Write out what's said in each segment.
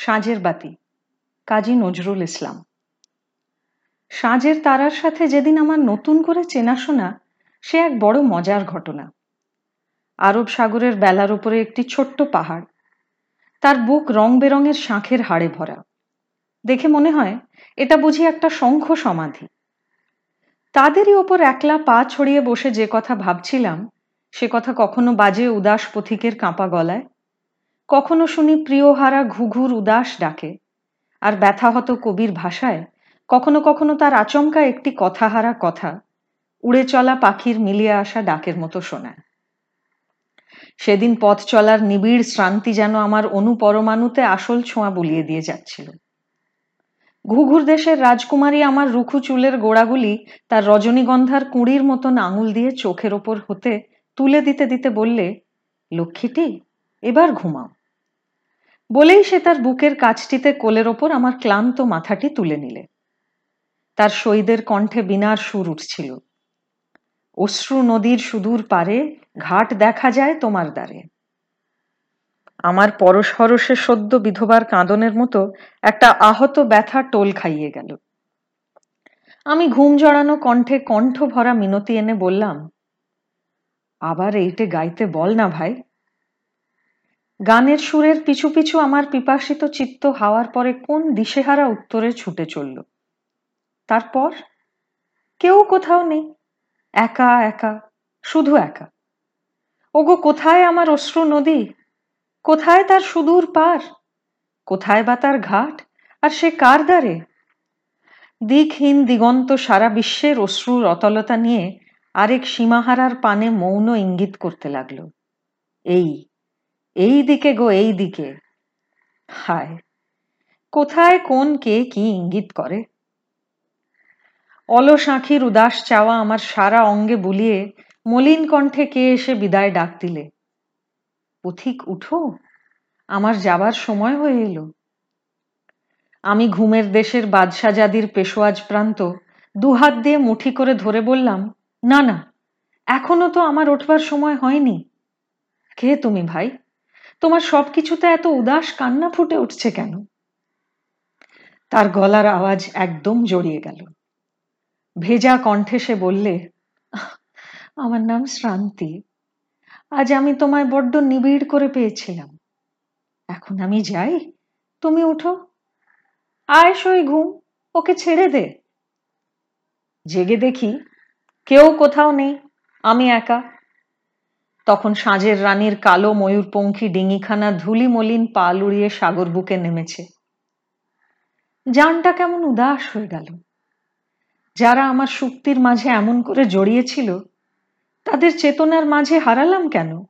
সাঁঝের বাতি। কাজী নজরুল ইসলাম। সাঁঝের তারার সাথে যেদিন আমার নতুন করে চেনাশোনা, সে এক বড় মজার ঘটনা। আরব সাগরের বেলার উপরে একটি ছোট্ট পাহাড়। তার বুক রং বেরঙের শাঁখের হাড়ে ভরা। দেখে মনে হয়, এটা বুঝি একটা শঙ্খ সমাধি। তাদেরই ওপর একলা পা ছড়িয়ে বসে যে কথা ভাবছিলাম, সে কথা কখনো বাজে উদাস পথিকের কাঁপা গলায় কখনো শুনি প্রিয়হারা ঘুঘুর উদাস ডাকে, আর ব্যথাহত কবির ভাষায় কখনো কখনো তার আচমকা একটি কথাহারা কথা উড়ে চলা পাখির মিলিয়ে আসা ডাকের মতো শোনায়। সেদিন পথ চলার নিবিড় শ্রান্তি যেন আমার অনুপরমাণুতে আসল ছোঁয়া বলিয়ে দিয়ে যাচ্ছিল। ঘুঘুর দেশের রাজকুমারী আমার রুখু চুলের গোড়াগুলি তার রজনীগন্ধার কুঁড়ির মতন আঙুল দিয়ে চোখের ওপর হতে তুলে দিতে দিতে বললে, লক্ষ্মীটি, এবার ঘুমাও। বলেই সে তার বুকের কাছটিতে কোলের ওপর আমার ক্লান্ত মাথাটি তুলে নিলে। তার সৈদের কণ্ঠে বিনার সুর উঠছিল। অশ্রু নদীর সুদূর পারে ঘাট দেখা যায় তোমার দ্বারে। আমার পরশহরসে সদ্য বিধবার কাঁদনের মতো একটা আহত ব্যথা টোল খাইয়ে গেল। আমি ঘুম জড়ানো কণ্ঠে কণ্ঠ ভরা মিনতি এনে বললাম, আবার এইটে গাইতে বল না ভাই গানের সুরের পিছু পিছু আমার পিপাসিত চিত্ত হাওয়ার পরে কোন দিশেহারা উত্তরে ছুটে চলল? তারপর? কেউ কোথাও নেই। একা একা, শুধু একা। ওগো, কোথায় আমার অশ্রু নদী? কোথায় তার সুদূর পার? কোথায় বা তার ঘাট? আর সে কার দ্বারে? দিকহীন দিগন্ত সারা বিশ্বের অশ্রুর অতলতা নিয়ে আরেক সীমাহারার পানে মৌন ইঙ্গিত করতে লাগল। এই এই দিকে গো, এই দিকে। হায়, কোথায় কোন কে কি ইঙ্গিত করে? অলস আঁখির উদাস চাওয়া আমার সারা অঙ্গে বুলিয়ে মলিন কণ্ঠে কে এসে বিদায় ডাক দিলে? পথিক, উঠো, আমার যাবার সময় হয়ে এলো। আমি ঘুমের দেশের বাদশাজাদির পেশোয়াজ প্রান্ত দুহাত দিয়ে মুঠি করে ধরে বললাম, না না, এখনও তো আমার ওঠবার সময় হয়নি। কে তুমি ভাই? তোমার সবকিছুতে এত উদাস কান্না ফুটে উঠছে কেন? তার গলার আওয়াজ একদম জড়িয়ে গেল। ভেজা কণ্ঠে সে বললে, আমার নাম শ্রান্তি। আজ আমি তোমায় বড্ড নিবিড় করে পেয়েছিলাম। এখন আমি যাই। তুমি উঠো। আয় সই ঘুম, ওকে ছেড়ে দে। জেগে দেখি, কেউ কোথাও নেই, আমি একা। তখন সাঁঝের রানীর কালো ময়ূরপঙ্খী ডিঙিখানা ধুলি মলিন পাল উড়িয়ে সাগর বুকে নেমেছে। যানটা কেমন উদাস হয়ে গেল। যারা আমার সুক্তির মাঝে এমন করে জড়িয়েছিল, তাদের চেতনার মাঝে হারালাম কেন?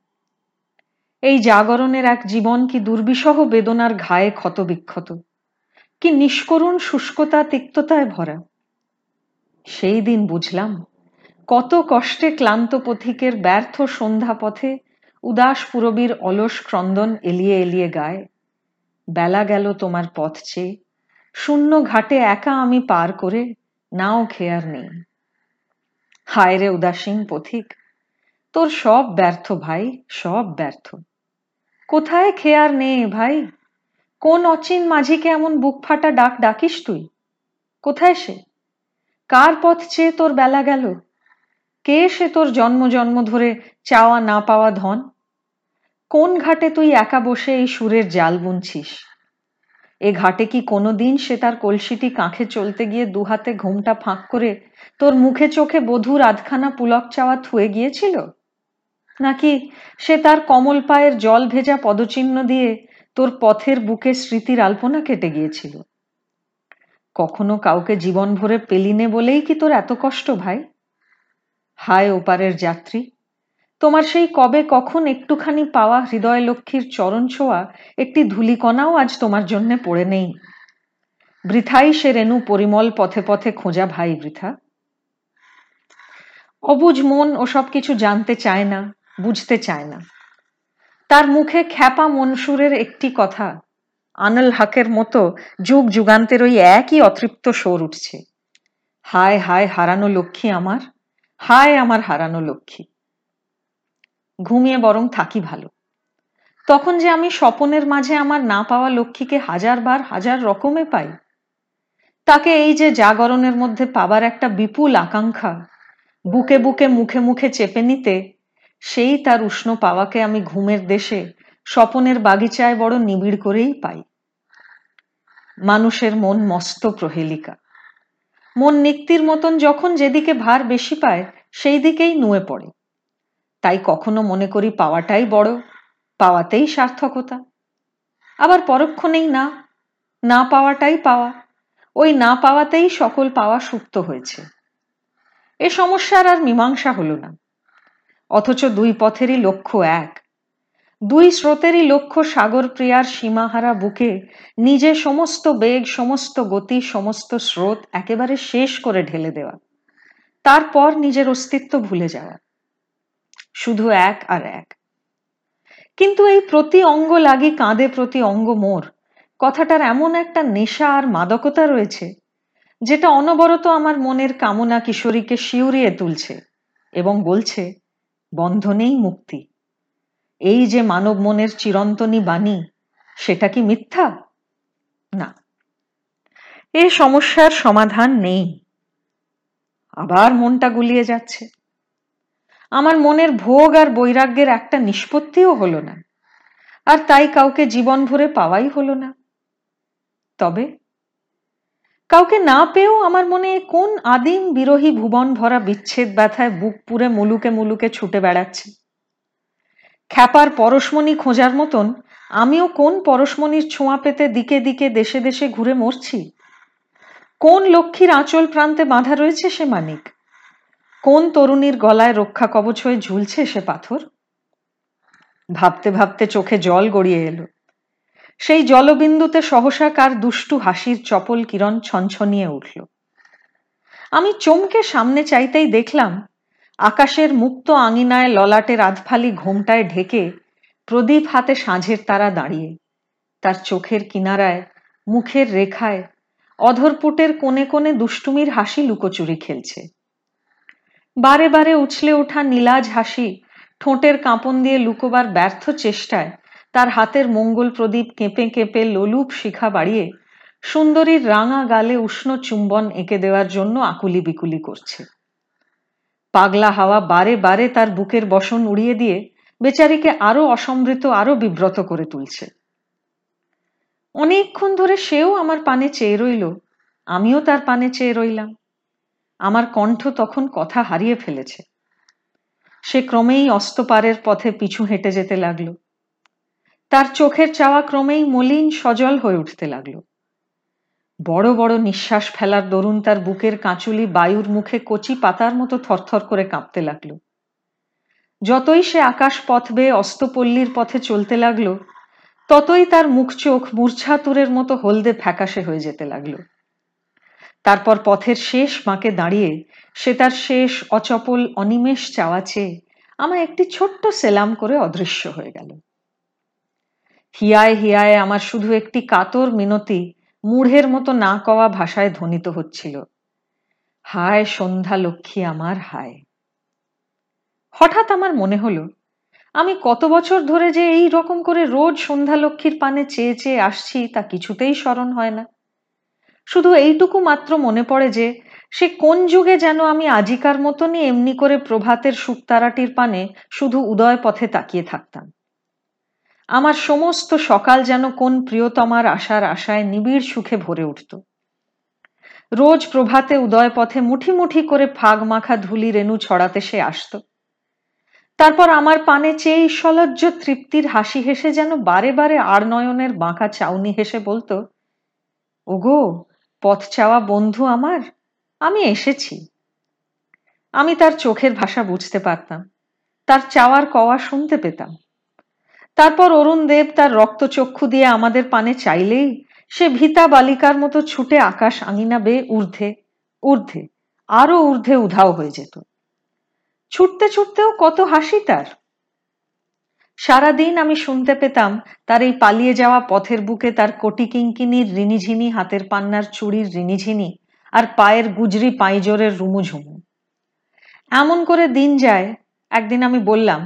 এই জাগরণের এক জীবন কি দুর্বিষহ বেদনার ঘায়ে ক্ষত বিক্ষত কি নিষ্করুণ শুষ্কতা তিক্ততায় ভরা? সেই দিন বুঝলাম কত কষ্টে ক্লান্ত পথিকের ব্যর্থ সন্ধ্যা পথে উদাস পুরবীর অলস ক্রন্দন এলিয়ে এলিয়ে গায়, বেলা গেল তোমার পথ চেয়ে, শূন্য ঘাটে একা আমি পার করে নাও খেয়ার নেই। হায় রে উদাসীন পথিক, তোর সব ব্যর্থ ভাই, সব ব্যর্থ। কোথায় খেয়ার নে ভাই? কোন অচিন মাঝিকে এমন বুক ফাটা ডাক ডাকিস তুই? কোথায় সে? কার পথ চেয়ে তোর বেলা গেল? কে সে তোর জন্ম জন্ম ধরে চাওয়া না পাওয়া ধন? কোন ঘাটে তুই একা বসে এই সুরের জাল বুনছিস? এ ঘাটে কি কোনোদিন সে তার কলসিটি কাঁখে চলতে গিয়ে দুহাতে ঘুমটা ফাঁক করে তোর মুখে চোখে বধুর আধখানা পুলক চাওয়া থুয়ে গিয়েছিল? নাকি সে তার কমল পায়ের জল ভেজা পদচিহ্ন দিয়ে তোর পথের বুকে স্মৃতির আলপনা কেটে গিয়েছিল? কখনো কাউকে জীবন ভরে পেলিনে বলেই কি তোর এত কষ্ট ভাই? হায় ওপারের যাত্রী, তোমার সেই কবে কখন একটুখানি পাওয়া হৃদয় লক্ষ্মীর চরণ ছোঁয়া, একটি ধুলিকণাও আজ তোমার জন্যে পড়ে নেই। বৃথাই সে রেণু পরিমল পথে পথে খোঁজা ভাই বৃথা। অবুজ মন ওসব কিছু জানতে চায় না, বুঝতে চায় না। তার মুখে খ্যাপা মনসুরের একটি কথা, আনল হাকের মতো যুগ যুগান্তের ওই একই অতৃপ্ত সোর উঠছে। হায় হায় হারানো লক্ষ্মী আমার হায় আমার হারানো লক্ষ্মী। ঘুমিয়ে বরং থাকি ভালো। তখন যে আমি স্বপনের মাঝে আমার না পাওয়া লক্ষ্মীকে হাজার বার হাজার রকমে পাই, তাকে এই যে জাগরণের মধ্যে পাবার একটা বিপুল আকাঙ্ক্ষা, বুকে বুকে মুখে মুখে চেপে নিতে, সেই তার উষ্ণ পাওয়াকে আমি ঘুমের দেশে, স্বপনের বাগিচায় বড় নিবিড় করেই পাই। মানুষের মন মস্ত প্রহেলিকা। মন নিক্তির মতন যখন যেদিকে ভার বেশি পায়, সেই দিকেই নুয়ে পড়ে। তাই কখনো মনে করি পাওয়াটাই বড়, পাওয়াতেই সার্থকতা। আবার পরক্ষণেই না না পাওয়াটাই পাওয়া, ওই না পাওয়াতেই সকল পাওয়া সুপ্ত হয়েছে। এ সমস্যার আর মীমাংসা হলো না। অথচ দুই পথেরই লক্ষ্য এক দুই স্রোতেরই লক্ষ্য সাগর প্রিয়ার সীমাহারা বুকে নিজে সমস্ত বেগ, সমস্ত গতি, সমস্ত স্রোত একেবারে শেষ করে ঢেলে দেওয়া। তারপর নিজের অস্তিত্ব ভুলে যাওয়া। শুধু এক আর এক। কিন্তু এই প্রতি অঙ্গ লাগি কাঁদে প্রতি অঙ্গ মোর। কথাটার এমন একটা নেশা আর মাদকতা রয়েছে, যেটা অনবরত আমার মনের কামনা কিশোরীকে শিউরিয়ে তুলছে এবং বলছে, বন্ধনেই মুক্তি। এই যে মানব মনের চিরন্তনী বাণী, সেটা কি মিথ্যা? না। এ সমস্যার সমাধান নেই। আবার মনটা গুলিয়ে যাচ্ছে। আমার মনের ভোগ আর বৈরাগ্যের একটা নিষ্পত্তিও হলো না। আর তাই কাউকে জীবন ভরে পাওয়াই হলো না। তবে কাউকে না পেয়েও আমার মনে কোন আদিম বিরোহী ভুবন ভরা বিচ্ছেদ ব্যথায় বুক পুরে মুলুকে মুলুকে ছুটে বেড়াচ্ছে। খ্যাপার পরশমণি খোঁজার মতন, আমিও কোন পরশমণির ছোঁয়া পেতে দিকে দিকে দেশে দেশে ঘুরে মরছি? কোন লক্ষ্মীর আঁচল প্রান্তে বাঁধা রয়েছে সে মানিক? কোন তরুণীর গলায় রক্ষা কবচ হয়ে ঝুলছে সে পাথর? ভাবতে ভাবতে চোখে জল গড়িয়ে এলো। সেই জলবিন্দুতে সহসা কার দুষ্টু হাসির চপল কিরণ ছনছনিয়ে উঠল। আমি চমকে সামনে চাইতেই দেখলাম আকাশের মুক্ত আঙিনায় ললাটের আধফালি ঘোমটায় ঢেকে প্রদীপ হাতে সাঁঝের তারা দাঁড়িয়ে। তার চোখের কিনারায়, মুখের রেখায় অধরপুটের কোণে কোণে দুষ্টুমির হাসি লুকোচুরি খেলছে। বারে বারে উছলে ওঠা নীলাজ হাসি ঠোঁটের কাঁপন দিয়ে লুকোবার ব্যর্থ চেষ্টায় তার হাতের মঙ্গল প্রদীপ কেঁপে কেঁপে লোলুপ শিখা বাড়িয়ে সুন্দরীর রাঙা গালে উষ্ণ চুম্বন এঁকে দেওয়ার জন্য আকুলি বিকুলি করছে। পাগলা হাওয়া বারে বারে তার বুকের বসন উড়িয়ে দিয়ে বেচারিকে আরও অসমৃত, আরও বিব্রত করে তুলছে। অনেকক্ষণ ধরে সেও আমার পানে চেয়ে রইল, আমিও তার পানে চেয়ে রইলাম। আমার কণ্ঠ তখন কথা হারিয়ে ফেলেছে। সে ক্রমেই অস্তপারের পথে পিছু হেঁটে যেতে লাগল। তার চোখের চাওয়া ক্রমেই মলিন, সজল হয়ে উঠতে লাগল। বড় বড় নিঃশ্বাস ফেলার দরুন তার বুকের কাঁচুলি বায়ুর মুখে কচি পাতার মতো থরথর করে কাঁপতে লাগল। যতই সে আকাশ পথ বেয়ে অস্তপল্লীর পথে চলতে লাগল, ততই তার মুখ চোখ মূর্ছাতুরের মতো হলদে ফ্যাকাশে হয়ে যেতে লাগল। তারপর পথের শেষ মাকে দাঁড়িয়ে সে তার শেষ অচপল অনিমেষ চাওয়া চেয়ে আমায় একটি ছোট্ট সেলাম করে অদৃশ্য হয়ে গেল। হিয়ায় হিয়ায় আমার শুধু একটি কাতর মিনতি মূঢ়ের মতো না কওয়া ভাষায় ধ্বনিত হচ্ছিল। হায় সন্ধ্যা লক্ষ্মী আমার হায়। হঠাৎ আমার মনে হলো, আমি কত বছর ধরে যে এই রকম করে রোজ সন্ধ্যা লক্ষ্মীর পানে চেয়ে চেয়ে আসছি তা কিছুতেই স্মরণ হয় না। শুধু এইটুকু মাত্র মনে পড়ে যে, সে কোন যুগে যেন আমি আজিকার মতনই এমনি করে প্রভাতের শুকতারাটির পানে শুধু উদয় পথে তাকিয়ে থাকতাম। আমার সমস্ত সকাল যেন কোন প্রিয়তমার আশার আশায় নিবিড় সুখে ভরে উঠত। রোজ প্রভাতে উদয় পথে মুঠি মুঠি করে ফাগ মাখা ধুলি রেণু ছড়াতে সে আসত। তারপর আমার পানে চেয়ে সলজ্জ তৃপ্তির হাসি হেসে যেন বারে বারে আর নয়নের বাঁকা চাউনি হেসে বলতো, ওগো, পথ চাওয়া বন্ধু আমার, আমি এসেছি। আমি তার চোখের ভাষা বুঝতে পারতাম, তার চাওয়ার কওয়া শুনতে পেতাম। তারপর অরুণ দেব তার রক্তচক্ষু দিয়ে আমাদের পানে চাইলেই সে ভিতা বালিকার মতো ছুটে আকাশ আঙিনা বেয়ে ঊর্ধ্বে ঊর্ধ্বে, আরও ঊর্ধ্বে উধাও হয়ে যেত। ছুটতে ছুটতেও কত হাসি তার। সারাদিন আমি শুনতে পেতাম তার এই পালিয়ে যাওয়া পথের বুকে তার কোটি কিঙ্কিনির রিনিঝিনি, হাতের পান্নার চুড়ির রিনিঝিনি আর পায়ের গুজরি পাইজোরের রুমুঝুমু। এমন করে দিন যায়, একদিন আমি বললাম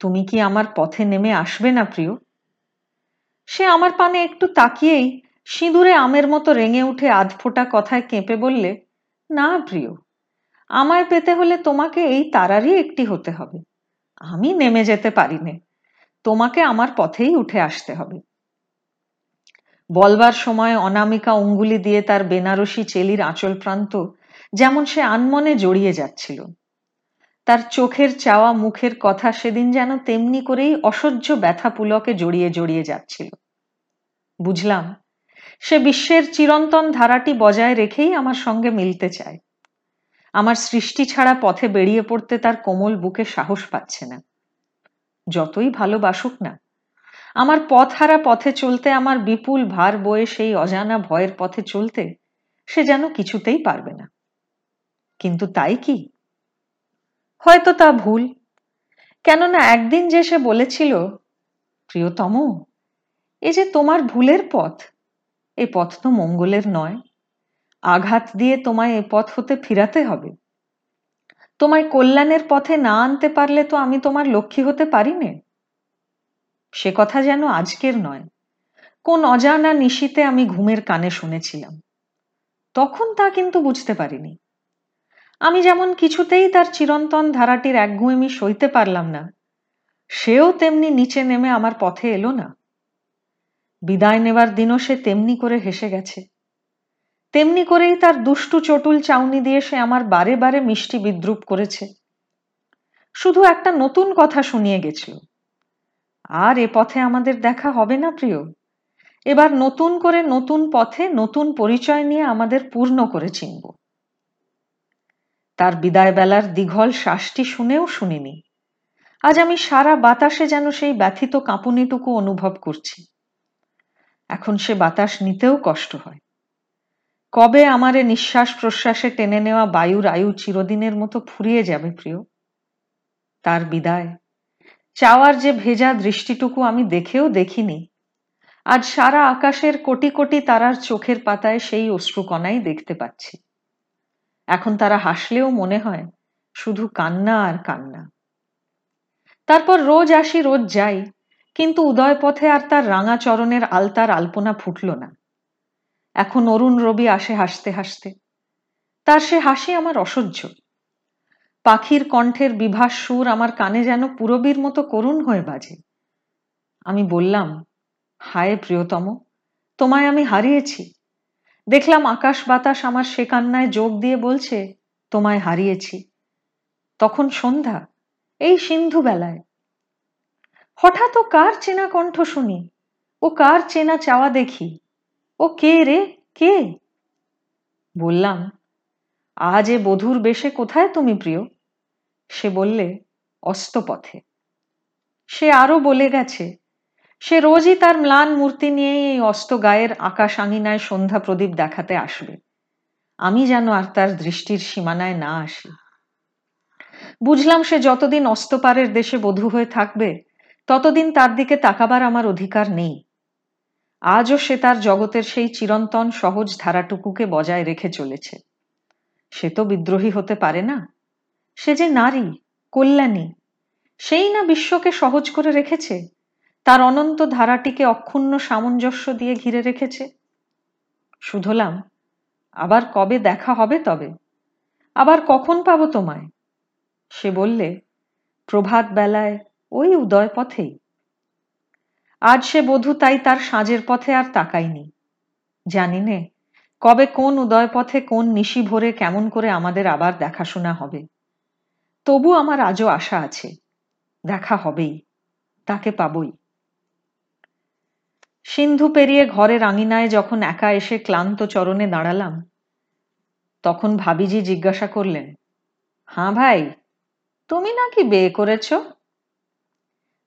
তুমি কি আমার পথে নেমে আসবে না প্রিয়? সে আমার পানে একটু তাকিয়েই সিঁদুরে আমের মতো রেঙে উঠে আধ ফোটা কথায় কেঁপে বললে, না প্রিয়, আমায় পেতে হলে তোমাকে এই তারারই একটি হতে হবে। আমি নেমে যেতে পারি নে তোমাকে আমার পথেই উঠে আসতে হবে। বলবার সময় অনামিকা অঙ্গুলি দিয়ে তার বেনারসি চেলির আঁচল প্রান্ত যেমন সে আনমনে জড়িয়ে যাচ্ছিল। তার চোখের চাওয়া মুখের কথা সেদিন যেন তেমনি করেই অসহ্য ব্যথা পুলকে জড়িয়ে জড়িয়ে যাচ্ছিল। বুঝলাম, সে বিশ্বের চিরন্তন ধারাটি বজায় রেখেই আমার সঙ্গে মিলতে চায়। আমার সৃষ্টি ছাড়া পথে বেরিয়ে পড়তে তার কোমল বুকে সাহস পাচ্ছে না। যতই ভালোবাসুক না, আমার পথ হারা পথে চলতে, আমার বিপুল ভার বয়ে সেই অজানা ভয়ের পথে চলতে সে যেন কিছুতেই পারবে না। কিন্তু তাই কি? হয়তো তা ভুল। কেননা একদিন যে সে বলেছিল, প্রিয়তম, এ যে তোমার ভুলের পথ, এ পথ তো মঙ্গলের নয়। আঘাত দিয়ে তোমায় এ পথ হতে ফিরাতে হবে। তোমায় কল্যাণের পথে না আনতে পারলে তো আমি তোমার লক্ষ্মী হতে পারি নে সে কথা যেন আজকের নয়। কোন অজানা নিশিতে আমি ঘুমের কানে শুনেছিলাম। তখন তা কিন্তু বুঝতে পারিনি। আমি যেমন কিছুতেই তার চিরন্তন ধারাটির একগুঁয়েমি সইতে পারলাম না, সেও তেমনি নিচে নেমে আমার পথে এলো না। বিদায় নেবার দিনও সে তেমনি করে হেসে গেছে। তেমনি করেই তার দুষ্টু চটুল চাউনি দিয়ে সে আমার বারে বারে মিষ্টি বিদ্রুপ করেছে। শুধু একটা নতুন কথা শুনিয়ে গেছিল। আর এ পথে আমাদের দেখা হবে না প্রিয়। এবার নতুন করে নতুন পথে নতুন পরিচয় নিয়ে আমাদের পূর্ণ করে চিনব। তার বিদায় বেলার দীঘল শ্বাসটি শুনেও শুনিনি। আজ আমি সারা বাতাসে যেন সেই ব্যথিত কাঁপুনিটুকু অনুভব করছি। এখন সে বাতাস নিতেও কষ্ট হয়। কবে আমারে নিঃশ্বাস প্রশ্বাসে টেনে নেওয়া বায়ুর আয়ু চিরদিনের মতো ফুরিয়ে যাবে প্রিয়? তার বিদায়। চাওয়ার যে ভেজা দৃষ্টিটুকু আমি দেখেও দেখিনি। আজ সারা আকাশের কোটি কোটি তারার চোখের পাতায় সেই অশ্রুকণাই দেখতে পাচ্ছি। এখন তারা হাসলেও মনে হয় শুধু কান্না আর কান্না। তারপর রোজ আসি, রোজ যাই, কিন্তু উদয় পথে আর তার রাঙা চরণের আলতার আলপনা ফুটল না। এখন অরুণ রবি আসে হাসতে হাসতে। তার সে হাসি আমার অসহ্য। পাখির কণ্ঠের বিভাস সুর আমার কানে যেন পুরবীর মতো করুণ হয়ে বাজে। আমি বললাম, হায় প্রিয়তম, তোমায় আমি হারিয়েছি দেখলাম আকাশ বাতাস আমার সে কান্নায় যোগ দিয়ে বলছে, তোমায় হারিয়েছি। তখন সন্ধ্যা, এই সিন্ধু বেলায়। হঠাৎ ও কার চেনা কণ্ঠ শুনি? ও কার চেনা চাওয়া দেখি? ও কে রে? কে? বললাম, আজ এ বধুর বেশে কোথায় তুমি প্রিয়? সে বললে অস্তপথে সে আরও বলে গেছে সে রোজই তার ম্লান মূর্তি নিয়ে এই অস্ত গায়ের আকাশ আঙিনায় সন্ধ্যা প্রদীপ দেখাতে আসবে। আমি যেন আর তার দৃষ্টির সীমানায় না আসি। বুঝলাম সে যতদিন অস্তপারের দেশে বধূ হয়ে থাকবে, ততদিন তার দিকে তাকাবার আমার অধিকার নেই। আজও সে তার জগতের সেই চিরন্তন সহজ ধারাটুকুকে বজায় রেখে চলেছে। সে তো বিদ্রোহী হতে পারে না। সে যে নারী, কল্যাণী, সেই না বিশ্বকে সহজ করে রেখেছে? তার অনন্ত ধারাটিকে অক্ষুণ্ণ সামঞ্জস্য দিয়ে ঘিরে রেখেছে। শুধলাম, আবার কবে দেখা হবে তবে? আবার কখন পাবো তোমায়? সে বললে, প্রভাত বেলায় ওই উদয় পথেই। আজ সে বধূ তাই তার সাজের পথে আর তাকায়নি। জানি নে, কবে কোন উদয় পথে কোন নিশি ভরে কেমন করে আমাদের আবার দেখাশোনা হবে। তবু আমার আজও আশা আছে, দেখা হবেই, তাকে পাবই। সিন্ধু পেরিয়ে ঘরের আঙিনায় যখন একা এসে ক্লান্ত চরণে দাঁড়ালাম, তখন ভাবিজি জিজ্ঞাসা করলেন, হাঁ ভাই, তুমি নাকি বিয়ে করেছ?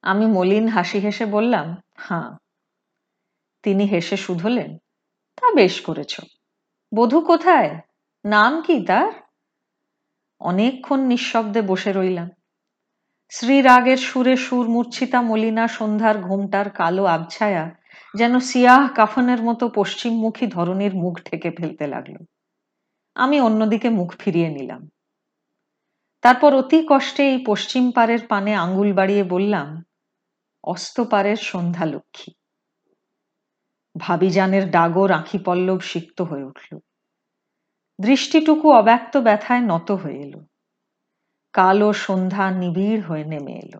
আমি মলিন হাসি হেসে বললাম, হাঁ। তিনি হেসে শুধলেন, তা বেশ করেছ। বধূ কোথায়? নাম কি তার? অনেকক্ষণ নিঃশব্দে বসে রইলাম। শ্রীরাগের সুরে সুর মূর্ছিতা মলিনা সন্ধ্যার ঘুমটার কালো আবছায়া যেন সিয়াহ কাফনের মতো পশ্চিমমুখী ধরনের মুখ ঠেকে ফেলতে লাগল। আমি অন্যদিকে মুখ ফিরিয়ে নিলাম। তারপর অতি কষ্টে এই পশ্চিম পারের পানে আঙ্গুল বাড়িয়ে বললাম অস্তপারের সন্ধ্যা লক্ষ্মী। ভাবিজানের ডাগর আঁখি পল্লব সিক্ত হয়ে উঠল। দৃষ্টিটুকু অব্যক্ত ব্যথায় নত হয়ে এলো। কালো সন্ধ্যা নিবিড় হয়ে নেমে এলো।